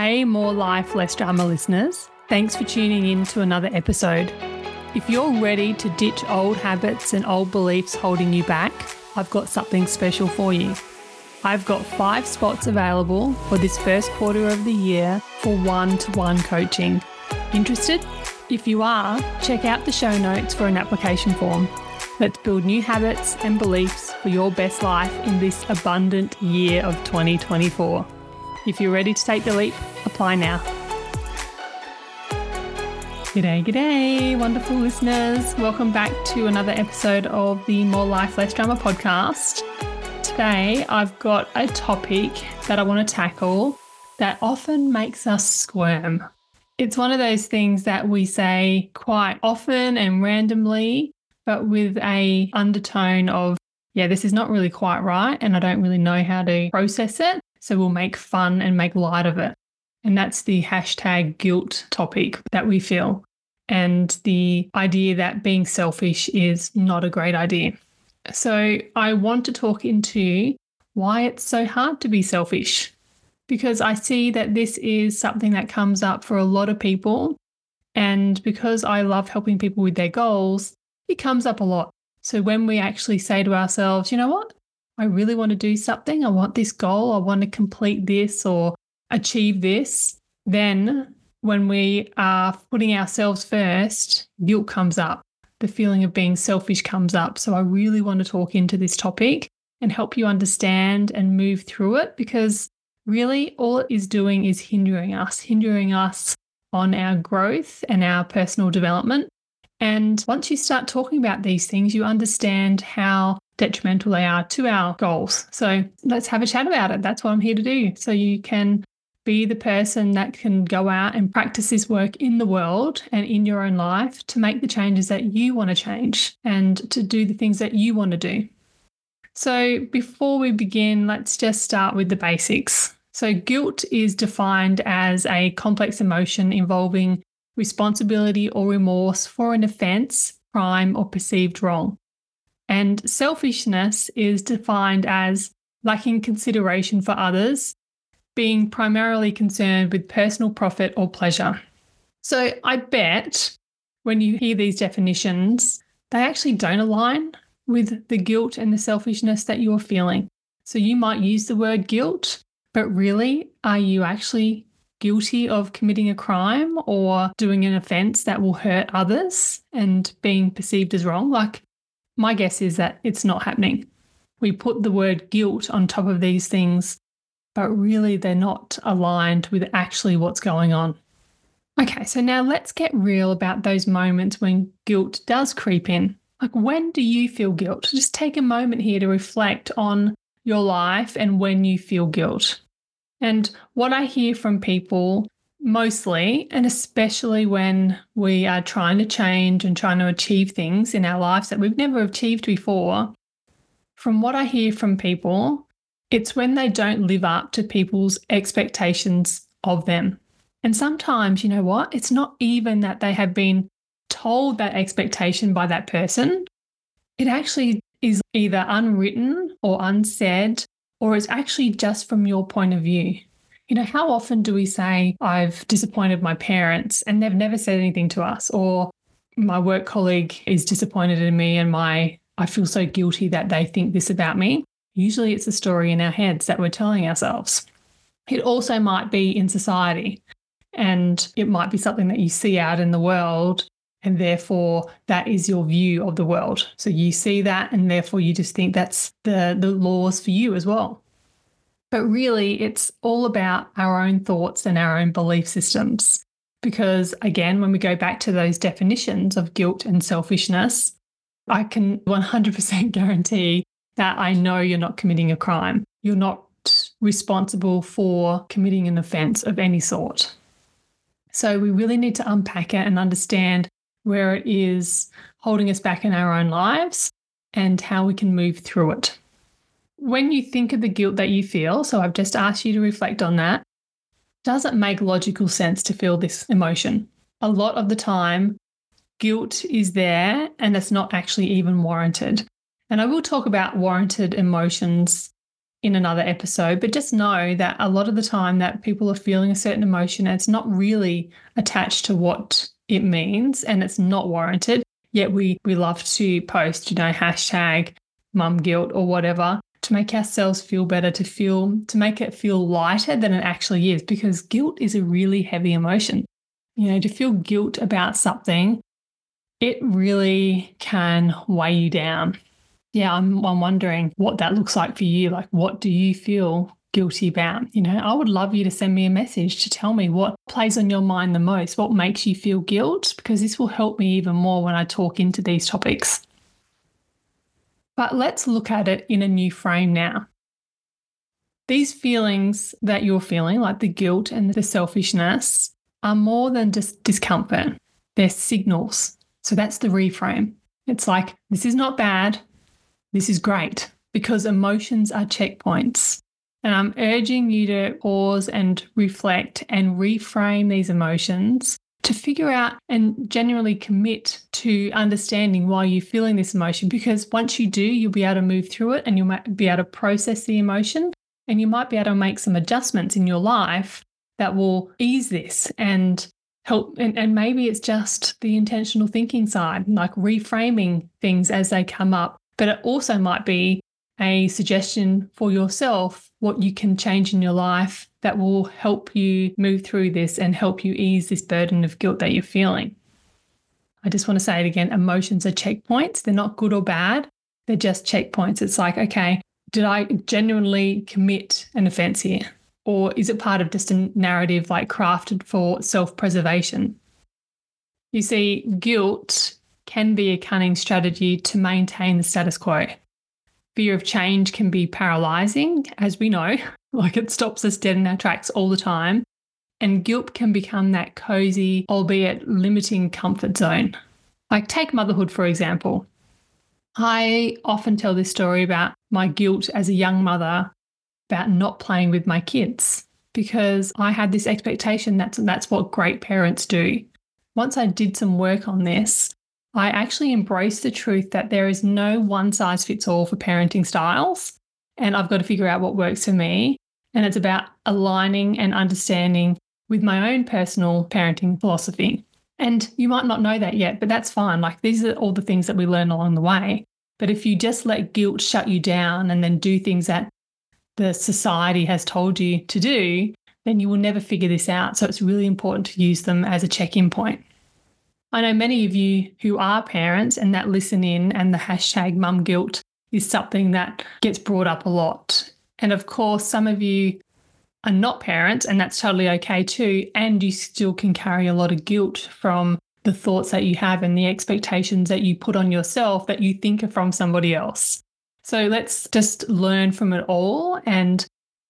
Hey, more life, less drama listeners. Thanks for tuning in to another episode. If you're ready to ditch old habits and old beliefs holding you back, I've got something special for you. I've got five spots available for this first quarter of the year for one to one coaching. Interested? If you are, check out the show notes for an application form. Let's build new habits and beliefs for your best life in this abundant year of 2024. If you're ready to take the leap, apply now. G'day, g'day, wonderful listeners. Welcome back to another episode of the More Life, Less Drama podcast. Today, I've got a topic that I want to tackle that often makes us squirm. It's one of those things that we say quite often and randomly, but with a undertone of, yeah, this is not really quite right, and I don't really know how to process it. So we'll make fun and make light of it. And that's the hashtag guilt topic that we feel. And the idea that being selfish is not a great idea. So I want to talk into why it's so hard to be selfish. Because I see that this is something that comes up for a lot of people. And because I love helping people with their goals, it comes up a lot. So when we actually say to ourselves, you know what? I really want to do something. I want this goal. I want to complete this or achieve this. Then, when we are putting ourselves first, guilt comes up. The feeling of being selfish comes up. So, I really want to talk into this topic and help you understand and move through it because really all it is doing is hindering us, hindering us on our growth and our personal development. And once you start talking about these things, you understand how detrimental they are to our goals. So let's have a chat about it. That's what I'm here to do. So you can be the person that can go out and practice this work in the world and in your own life to make the changes that you want to change and to do the things that you want to do. So before we begin, let's just start with the basics. So guilt is defined as a complex emotion involving responsibility or remorse for an offense, crime, or perceived wrong. And selfishness is defined as lacking consideration for others, being primarily concerned with personal profit or pleasure. So I bet when you hear these definitions, they actually don't align with the guilt and the selfishness that you're feeling. So you might use the word guilt, but really, are you actually guilty of committing a crime or doing an offense that will hurt others and being perceived as wrong? Like, my guess is that it's not happening. We put the word guilt on top of these things, but really they're not aligned with actually what's going on. Okay, so now let's get real about those moments when guilt does creep in. Like, when do you feel guilt? Just take a moment here to reflect on your life and when you feel guilt. And what I hear from people mostly, and especially when we are trying to change and trying to achieve things in our lives that we've never achieved before, from what I hear from people, it's when they don't live up to people's expectations of them. And sometimes, you know what? It's not even that they have been told that expectation by that person. It actually is either unwritten or unsaid, or it's actually just from your point of view. You know, how often do we say, I've disappointed my parents and they've never said anything to us? Or my work colleague is disappointed in me and my I feel so guilty that they think this about me. Usually it's a story in our heads that we're telling ourselves. It also might be in society and it might be something that you see out in the world and therefore that is your view of the world. So you see that and therefore you just think that's the the laws for you as well. But really, it's all about our own thoughts and our own belief systems. Because again, when we go back to those definitions of guilt and selfishness, I can 100% guarantee that I know you're not committing a crime. You're not responsible for committing an offense of any sort. So we really need to unpack it and understand where it is holding us back in our own lives and how we can move through it. When you think of the guilt that you feel, so I've just asked you to reflect on that, does it make logical sense to feel this emotion? A lot of the time, guilt is there and it's not actually even warranted. And I will talk about warranted emotions in another episode, but just know that a lot of the time that people are feeling a certain emotion, and it's not really attached to what it means and it's not warranted. Yet we we love to post, you know, hashtag mum guilt or whatever to make ourselves feel better, to feel to make it feel lighter than it actually is, because guilt is a really heavy emotion. You know, to feel guilt about something, it really can weigh you down. Yeah, I'm I'm wondering what that looks like for you. Like what do you feel guilty about? You know, I would love you to send me a message to tell me what plays on your mind the most, what makes you feel guilt, because this will help me even more when I talk into these topics. But let's look at it in a new frame now. These feelings that you're feeling, like the guilt and the selfishness, are more than just discomfort. They're signals. So that's the reframe. It's like, this is not bad. This is great because emotions are checkpoints. And I'm urging you to pause and reflect and reframe these emotions to figure out and genuinely commit to understanding why you're feeling this emotion. Because once you do, you'll be able to move through it and you might be able to process the emotion and you might be able to make some adjustments in your life that will ease this and help. And, and maybe it's just the intentional thinking side, like reframing things as they come up. But it also might be a suggestion for yourself what you can change in your life that will help you move through this and help you ease this burden of guilt that you're feeling. I just want to say it again emotions are checkpoints. They're not good or bad, they're just checkpoints. It's like, okay, did I genuinely commit an offense here? Or is it part of just a narrative like crafted for self preservation? You see, guilt can be a cunning strategy to maintain the status quo. Fear of change can be paralyzing, as we know, like it stops us dead in our tracks all the time. And guilt can become that cozy, albeit limiting comfort zone. Like, take motherhood, for example. I often tell this story about my guilt as a young mother about not playing with my kids because I had this expectation that that's what great parents do. Once I did some work on this, I actually embrace the truth that there is no one size fits all for parenting styles. And I've got to figure out what works for me. And it's about aligning and understanding with my own personal parenting philosophy. And you might not know that yet, but that's fine. Like these are all the things that we learn along the way. But if you just let guilt shut you down and then do things that the society has told you to do, then you will never figure this out. So it's really important to use them as a check in point. I know many of you who are parents and that listen in, and the hashtag mum guilt is something that gets brought up a lot. And of course, some of you are not parents, and that's totally okay too. And you still can carry a lot of guilt from the thoughts that you have and the expectations that you put on yourself that you think are from somebody else. So let's just learn from it all. And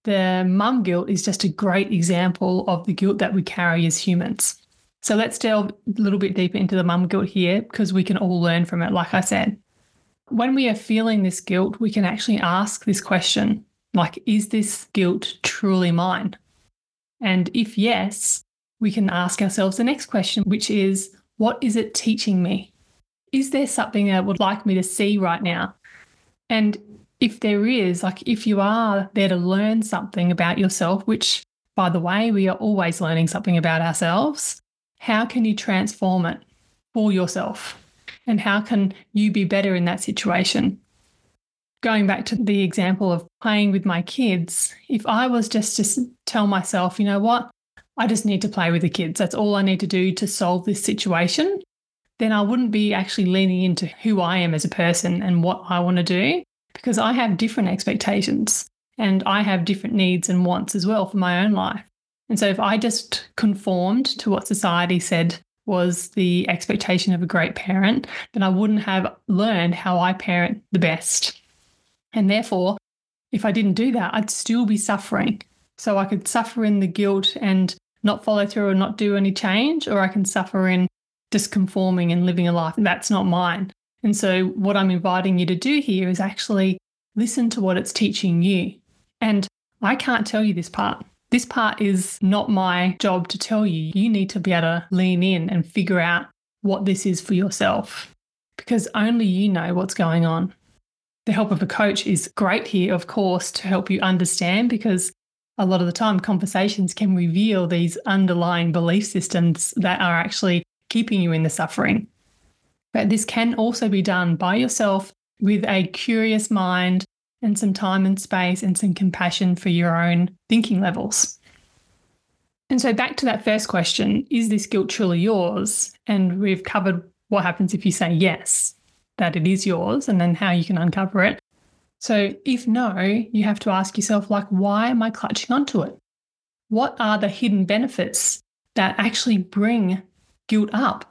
the mum guilt is just a great example of the guilt that we carry as humans. So let's delve a little bit deeper into the mum guilt here because we can all learn from it, like I said. When we are feeling this guilt, we can actually ask this question like, is this guilt truly mine? And if yes, we can ask ourselves the next question, which is, what is it teaching me? Is there something that would like me to see right now? And if there is, like if you are there to learn something about yourself, which by the way, we are always learning something about ourselves, how can you transform it for yourself? And how can you be better in that situation? Going back to the example of playing with my kids, if I was just to tell myself, you know what, I just need to play with the kids, that's all I need to do to solve this situation, then I wouldn't be actually leaning into who I am as a person and what I want to do because I have different expectations and I have different needs and wants as well for my own life. And so if I just conformed to what society said was the expectation of a great parent, then I wouldn't have learned how I parent the best. And therefore, if I didn't do that, I'd still be suffering. So I could suffer in the guilt and not follow through or not do any change, or I can suffer in just conforming and living a life that's not mine. And so, what I'm inviting you to do here is actually listen to what it's teaching you. And I can't tell you this part. This part is not my job to tell you. You need to be able to lean in and figure out what this is for yourself because only you know what's going on. the help of a coach is great here, of course, to help you understand because a lot of the time conversations can reveal these underlying belief systems that are actually keeping you in the suffering. But this can also be done by yourself with a curious mind and some time and space and some compassion for your own thinking levels. And so, back to that first question is this guilt truly yours? And we've covered what happens if you say yes, that it is yours, and then how you can uncover it. So, if no, you have to ask yourself, like, why am I clutching onto it? What are the hidden benefits that actually bring guilt up?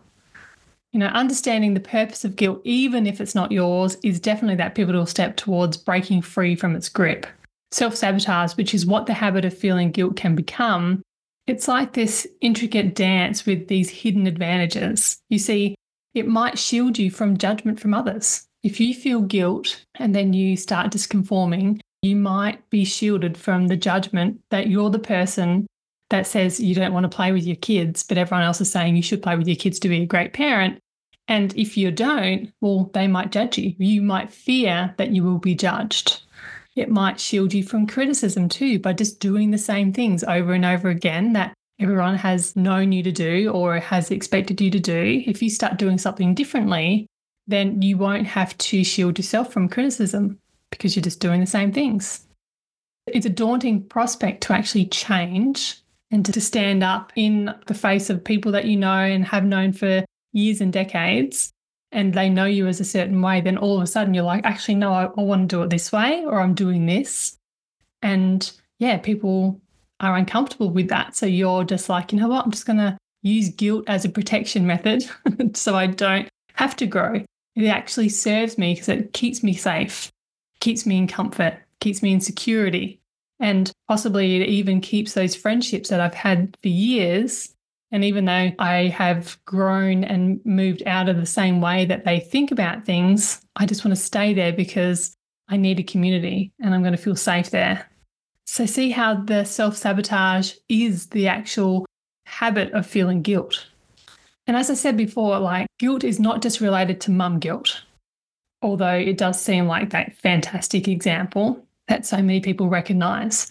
You know, understanding the purpose of guilt, even if it's not yours, is definitely that pivotal step towards breaking free from its grip. Self sabotage, which is what the habit of feeling guilt can become, it's like this intricate dance with these hidden advantages. You see, it might shield you from judgment from others. If you feel guilt and then you start disconforming, you might be shielded from the judgment that you're the person that says you don't want to play with your kids, but everyone else is saying you should play with your kids to be a great parent. And if you don't, well, they might judge you. You might fear that you will be judged. It might shield you from criticism too by just doing the same things over and over again that everyone has known you to do or has expected you to do. If you start doing something differently, then you won't have to shield yourself from criticism because you're just doing the same things. It's a daunting prospect to actually change and to stand up in the face of people that you know and have known for years and decades and they know you as a certain way, then all of a sudden you're like, actually, no, I, I want to do it this way or I'm doing this. And yeah, people are uncomfortable with that. So you're just like, you know what? I'm just going to use guilt as a protection method so I don't have to grow. It actually serves me because it keeps me safe, keeps me in comfort, keeps me in security. And possibly it even keeps those friendships that I've had for years. And even though I have grown and moved out of the same way that they think about things, I just want to stay there because I need a community and I'm going to feel safe there. So, see how the self sabotage is the actual habit of feeling guilt. And as I said before, like guilt is not just related to mum guilt, although it does seem like that fantastic example that so many people recognize.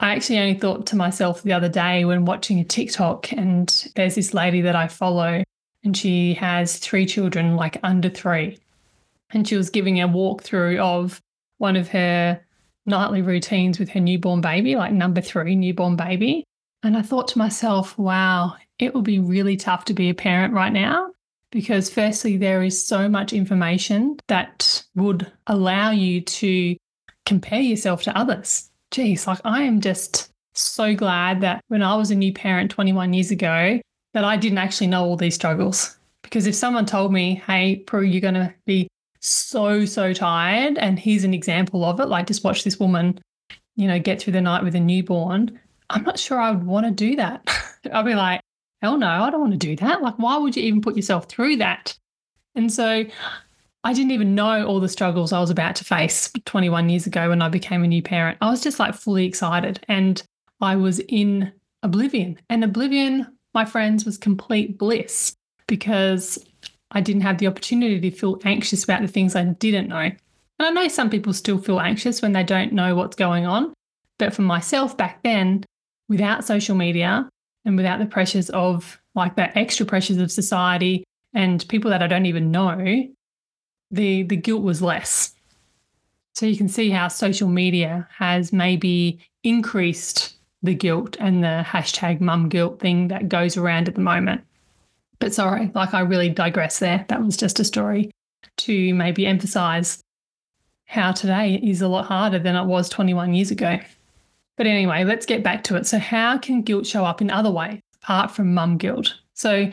I actually only thought to myself the other day when watching a TikTok, and there's this lady that I follow, and she has three children, like under three. And she was giving a walkthrough of one of her nightly routines with her newborn baby, like number three newborn baby. And I thought to myself, wow, it will be really tough to be a parent right now because, firstly, there is so much information that would allow you to compare yourself to others. Geez, like I am just so glad that when I was a new parent 21 years ago, that I didn't actually know all these struggles. Because if someone told me, hey, Prue, you're going to be so, so tired, and here's an example of it, like just watch this woman, you know, get through the night with a newborn, I'm not sure I would want to do that. I'd be like, hell no, I don't want to do that. Like, why would you even put yourself through that? And so I didn't even know all the struggles I was about to face 21 years ago when I became a new parent. I was just like fully excited and I was in oblivion. And oblivion, my friends, was complete bliss because I didn't have the opportunity to feel anxious about the things I didn't know. And I know some people still feel anxious when they don't know what's going on. But for myself back then, without social media, and without the pressures of like the extra pressures of society and people that I don't even know, the the guilt was less. So you can see how social media has maybe increased the guilt and the hashtag mum guilt thing that goes around at the moment. But sorry, like I really digress there. That was just a story to maybe emphasize how today is a lot harder than it was 21 years ago. But anyway, let's get back to it. So, how can guilt show up in other ways apart from mum guilt? So,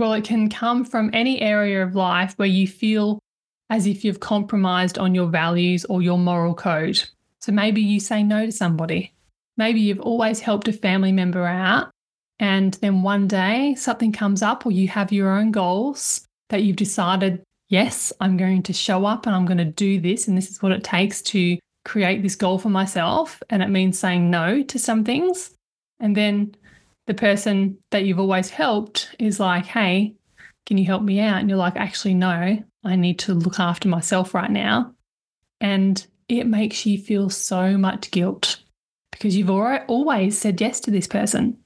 well, it can come from any area of life where you feel as if you've compromised on your values or your moral code. So, maybe you say no to somebody. Maybe you've always helped a family member out, and then one day something comes up, or you have your own goals that you've decided, yes, I'm going to show up and I'm going to do this, and this is what it takes to create this goal for myself and it means saying no to some things. And then the person that you've always helped is like, hey, can you help me out? And you're like, actually, no, I need to look after myself right now. And it makes you feel so much guilt because you've always said yes to this person.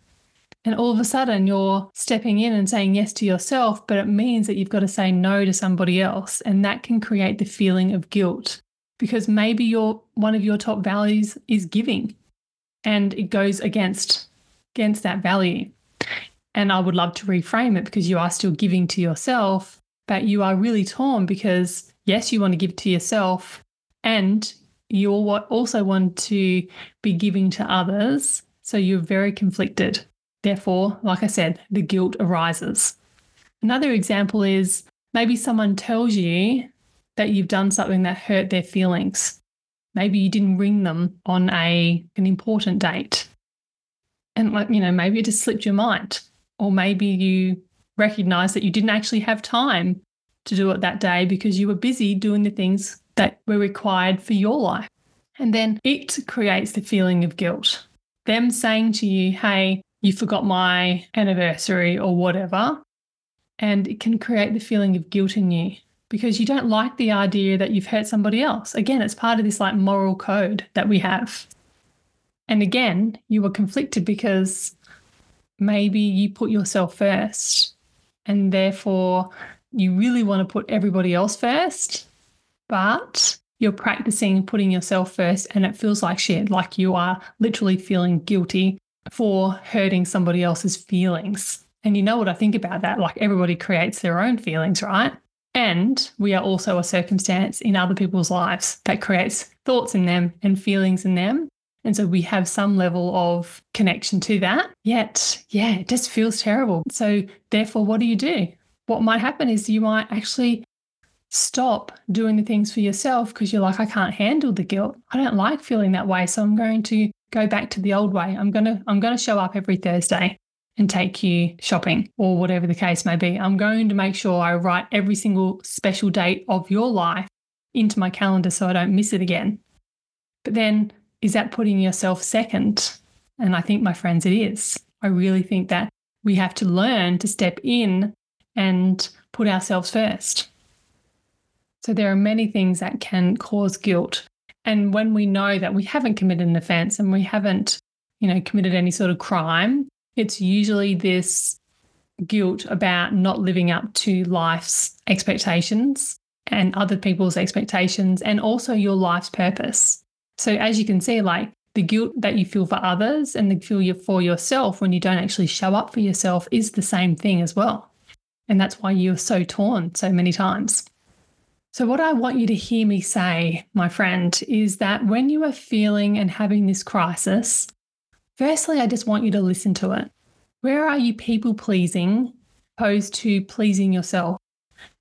And all of a sudden, you're stepping in and saying yes to yourself, but it means that you've got to say no to somebody else. And that can create the feeling of guilt because maybe your one of your top values is giving and it goes against against that value. And I would love to reframe it because you are still giving to yourself, but you are really torn because yes, you want to give to yourself and you also want to be giving to others. So you're very conflicted. Therefore, like I said, the guilt arises. Another example is maybe someone tells you that you've done something that hurt their feelings. Maybe you didn't ring them on a an important date. And like, you know, maybe it just slipped your mind. Or maybe you recognize that you didn't actually have time to do it that day because you were busy doing the things that were required for your life. And then it creates the feeling of guilt. Them saying to you, hey, you forgot my anniversary or whatever. And it can create the feeling of guilt in you because you don't like the idea that you've hurt somebody else. Again, it's part of this like moral code that we have. And again, you were conflicted because maybe you put yourself first and therefore you really want to put everybody else first, but you're practicing putting yourself first and it feels like shit, like you are literally feeling guilty for hurting somebody else's feelings. And you know what I think about that? Like everybody creates their own feelings, right? And we are also a circumstance in other people's lives that creates thoughts in them and feelings in them. And so we have some level of connection to that. Yet, yeah, it just feels terrible. So, therefore, what do you do? What might happen is you might actually stop doing the things for yourself because you're like, I can't handle the guilt. I don't like feeling that way. So I'm going to go back to the old way. I'm going to I'm going to show up every Thursday and take you shopping or whatever the case may be. I'm going to make sure I write every single special date of your life into my calendar so I don't miss it again. But then is that putting yourself second? And I think my friends it is. I really think that we have to learn to step in and put ourselves first. So there are many things that can cause guilt. And when we know that we haven't committed an offense and we haven't, you know, committed any sort of crime, it's usually this guilt about not living up to life's expectations and other people's expectations and also your life's purpose. So as you can see, like the guilt that you feel for others and the feel for yourself when you don't actually show up for yourself is the same thing as well. And that's why you're so torn so many times. So, what I want you to hear me say, my friend, is that when you are feeling and having this crisis, firstly, I just want you to listen to it. Where are you people pleasing opposed to pleasing yourself?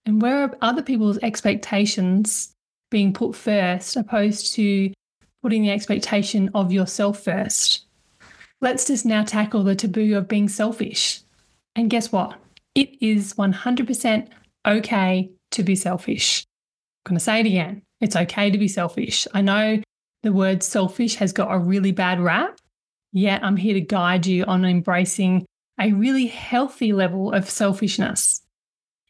And where are other people's expectations being put first opposed to putting the expectation of yourself first? Let's just now tackle the taboo of being selfish. And guess what? It is 100% okay to be selfish. I'm going to say it again. It's okay to be selfish. I know the word selfish has got a really bad rap, yet I'm here to guide you on embracing a really healthy level of selfishness.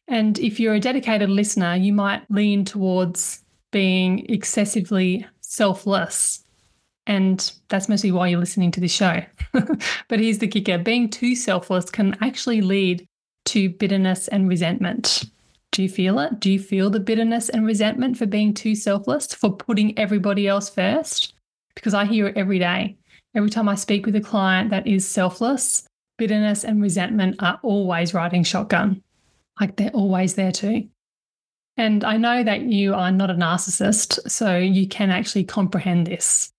And if you're a dedicated listener, you might lean towards being excessively selfless. And that's mostly why you're listening to this show. but here's the kicker being too selfless can actually lead to bitterness and resentment. Do you feel it? Do you feel the bitterness and resentment for being too selfless, for putting everybody else first? Because I hear it every day. Every time I speak with a client that is selfless, bitterness and resentment are always riding shotgun. Like they're always there too. And I know that you are not a narcissist, so you can actually comprehend this.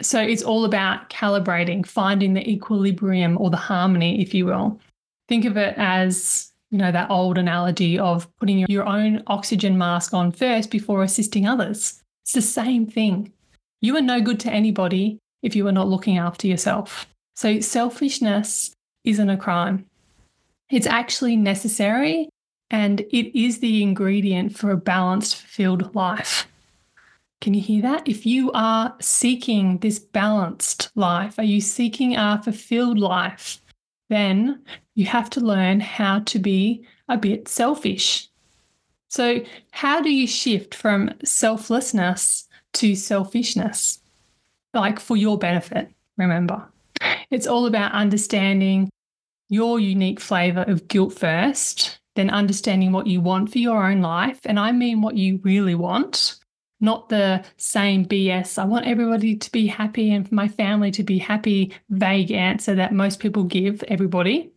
So it's all about calibrating, finding the equilibrium or the harmony, if you will. Think of it as you know, that old analogy of putting your own oxygen mask on first before assisting others. It's the same thing. You are no good to anybody if you are not looking after yourself. So, selfishness isn't a crime. It's actually necessary and it is the ingredient for a balanced, fulfilled life. Can you hear that? If you are seeking this balanced life, are you seeking a fulfilled life? Then you have to learn how to be a bit selfish. So, how do you shift from selflessness to selfishness? Like for your benefit, remember. It's all about understanding your unique flavor of guilt first, then understanding what you want for your own life. And I mean what you really want, not the same BS. I want everybody to be happy and my family to be happy, vague answer that most people give everybody.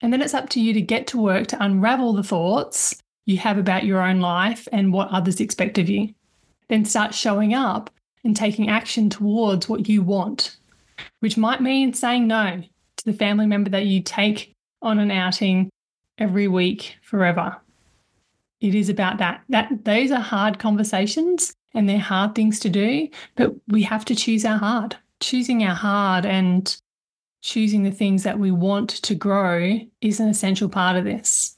And then it's up to you to get to work to unravel the thoughts you have about your own life and what others expect of you. Then start showing up and taking action towards what you want, which might mean saying no to the family member that you take on an outing every week forever. It is about that. That those are hard conversations and they're hard things to do, but we have to choose our hard. Choosing our hard and choosing the things that we want to grow is an essential part of this.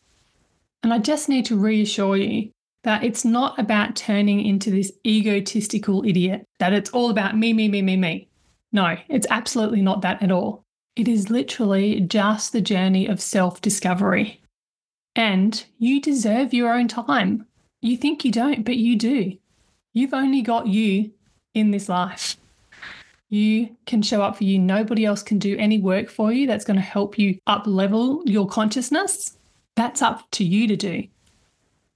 And I just need to reassure you that it's not about turning into this egotistical idiot, that it's all about me, me, me, me, me. No, it's absolutely not that at all. It is literally just the journey of self discovery. And you deserve your own time. You think you don't, but you do. You've only got you in this life. You can show up for you. Nobody else can do any work for you that's going to help you up level your consciousness. That's up to you to do.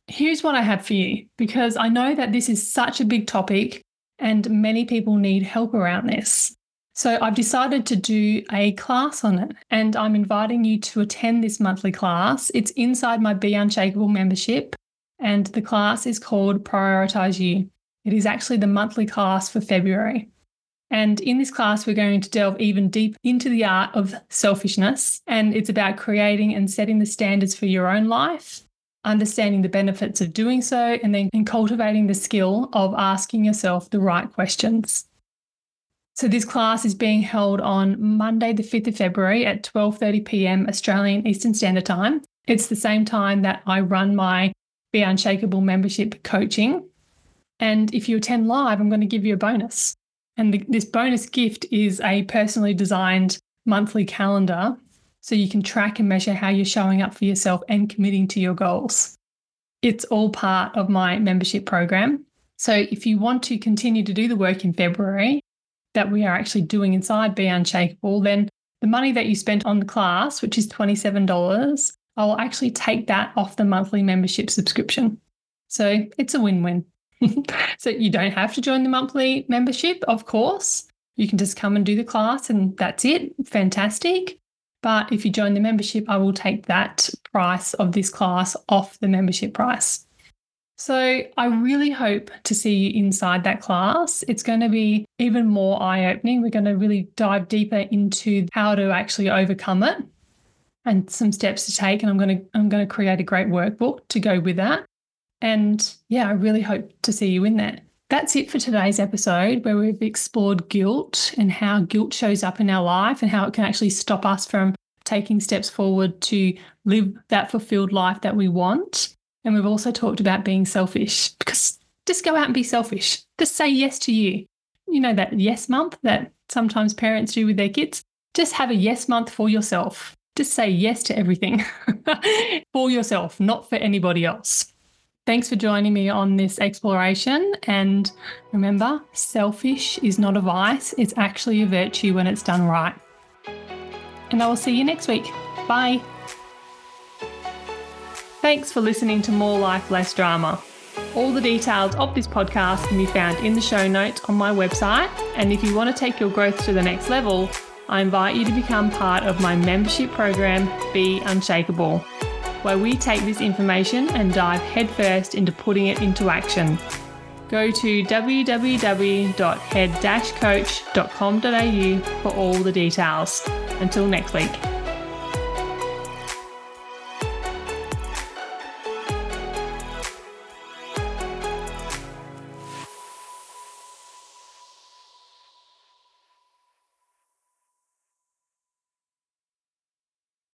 Here's what I have for you because I know that this is such a big topic and many people need help around this. So I've decided to do a class on it and I'm inviting you to attend this monthly class. It's inside my Be Unshakeable membership and the class is called Prioritize You. It is actually the monthly class for February. And in this class, we're going to delve even deep into the art of selfishness. And it's about creating and setting the standards for your own life, understanding the benefits of doing so, and then cultivating the skill of asking yourself the right questions. So this class is being held on Monday, the 5th of February at 12:30 p.m. Australian Eastern Standard Time. It's the same time that I run my Be Unshakeable membership coaching. And if you attend live, I'm going to give you a bonus. And the, this bonus gift is a personally designed monthly calendar so you can track and measure how you're showing up for yourself and committing to your goals. It's all part of my membership program. So if you want to continue to do the work in February that we are actually doing inside Be Unshakeable, then the money that you spent on the class, which is $27, I will actually take that off the monthly membership subscription. So it's a win win. so you don't have to join the monthly membership, of course. You can just come and do the class and that's it. Fantastic. But if you join the membership, I will take that price of this class off the membership price. So I really hope to see you inside that class. It's going to be even more eye opening. We're going to really dive deeper into how to actually overcome it and some steps to take. And I'm going to I'm going to create a great workbook to go with that. And yeah, I really hope to see you in there. That's it for today's episode, where we've explored guilt and how guilt shows up in our life and how it can actually stop us from taking steps forward to live that fulfilled life that we want. And we've also talked about being selfish because just go out and be selfish. Just say yes to you. You know, that yes month that sometimes parents do with their kids. Just have a yes month for yourself. Just say yes to everything for yourself, not for anybody else. Thanks for joining me on this exploration. And remember, selfish is not a vice, it's actually a virtue when it's done right. And I will see you next week. Bye. Thanks for listening to More Life, Less Drama. All the details of this podcast can be found in the show notes on my website. And if you want to take your growth to the next level, I invite you to become part of my membership program, Be Unshakeable where we take this information and dive headfirst into putting it into action. Go to www.head-coach.com.au for all the details. Until next week.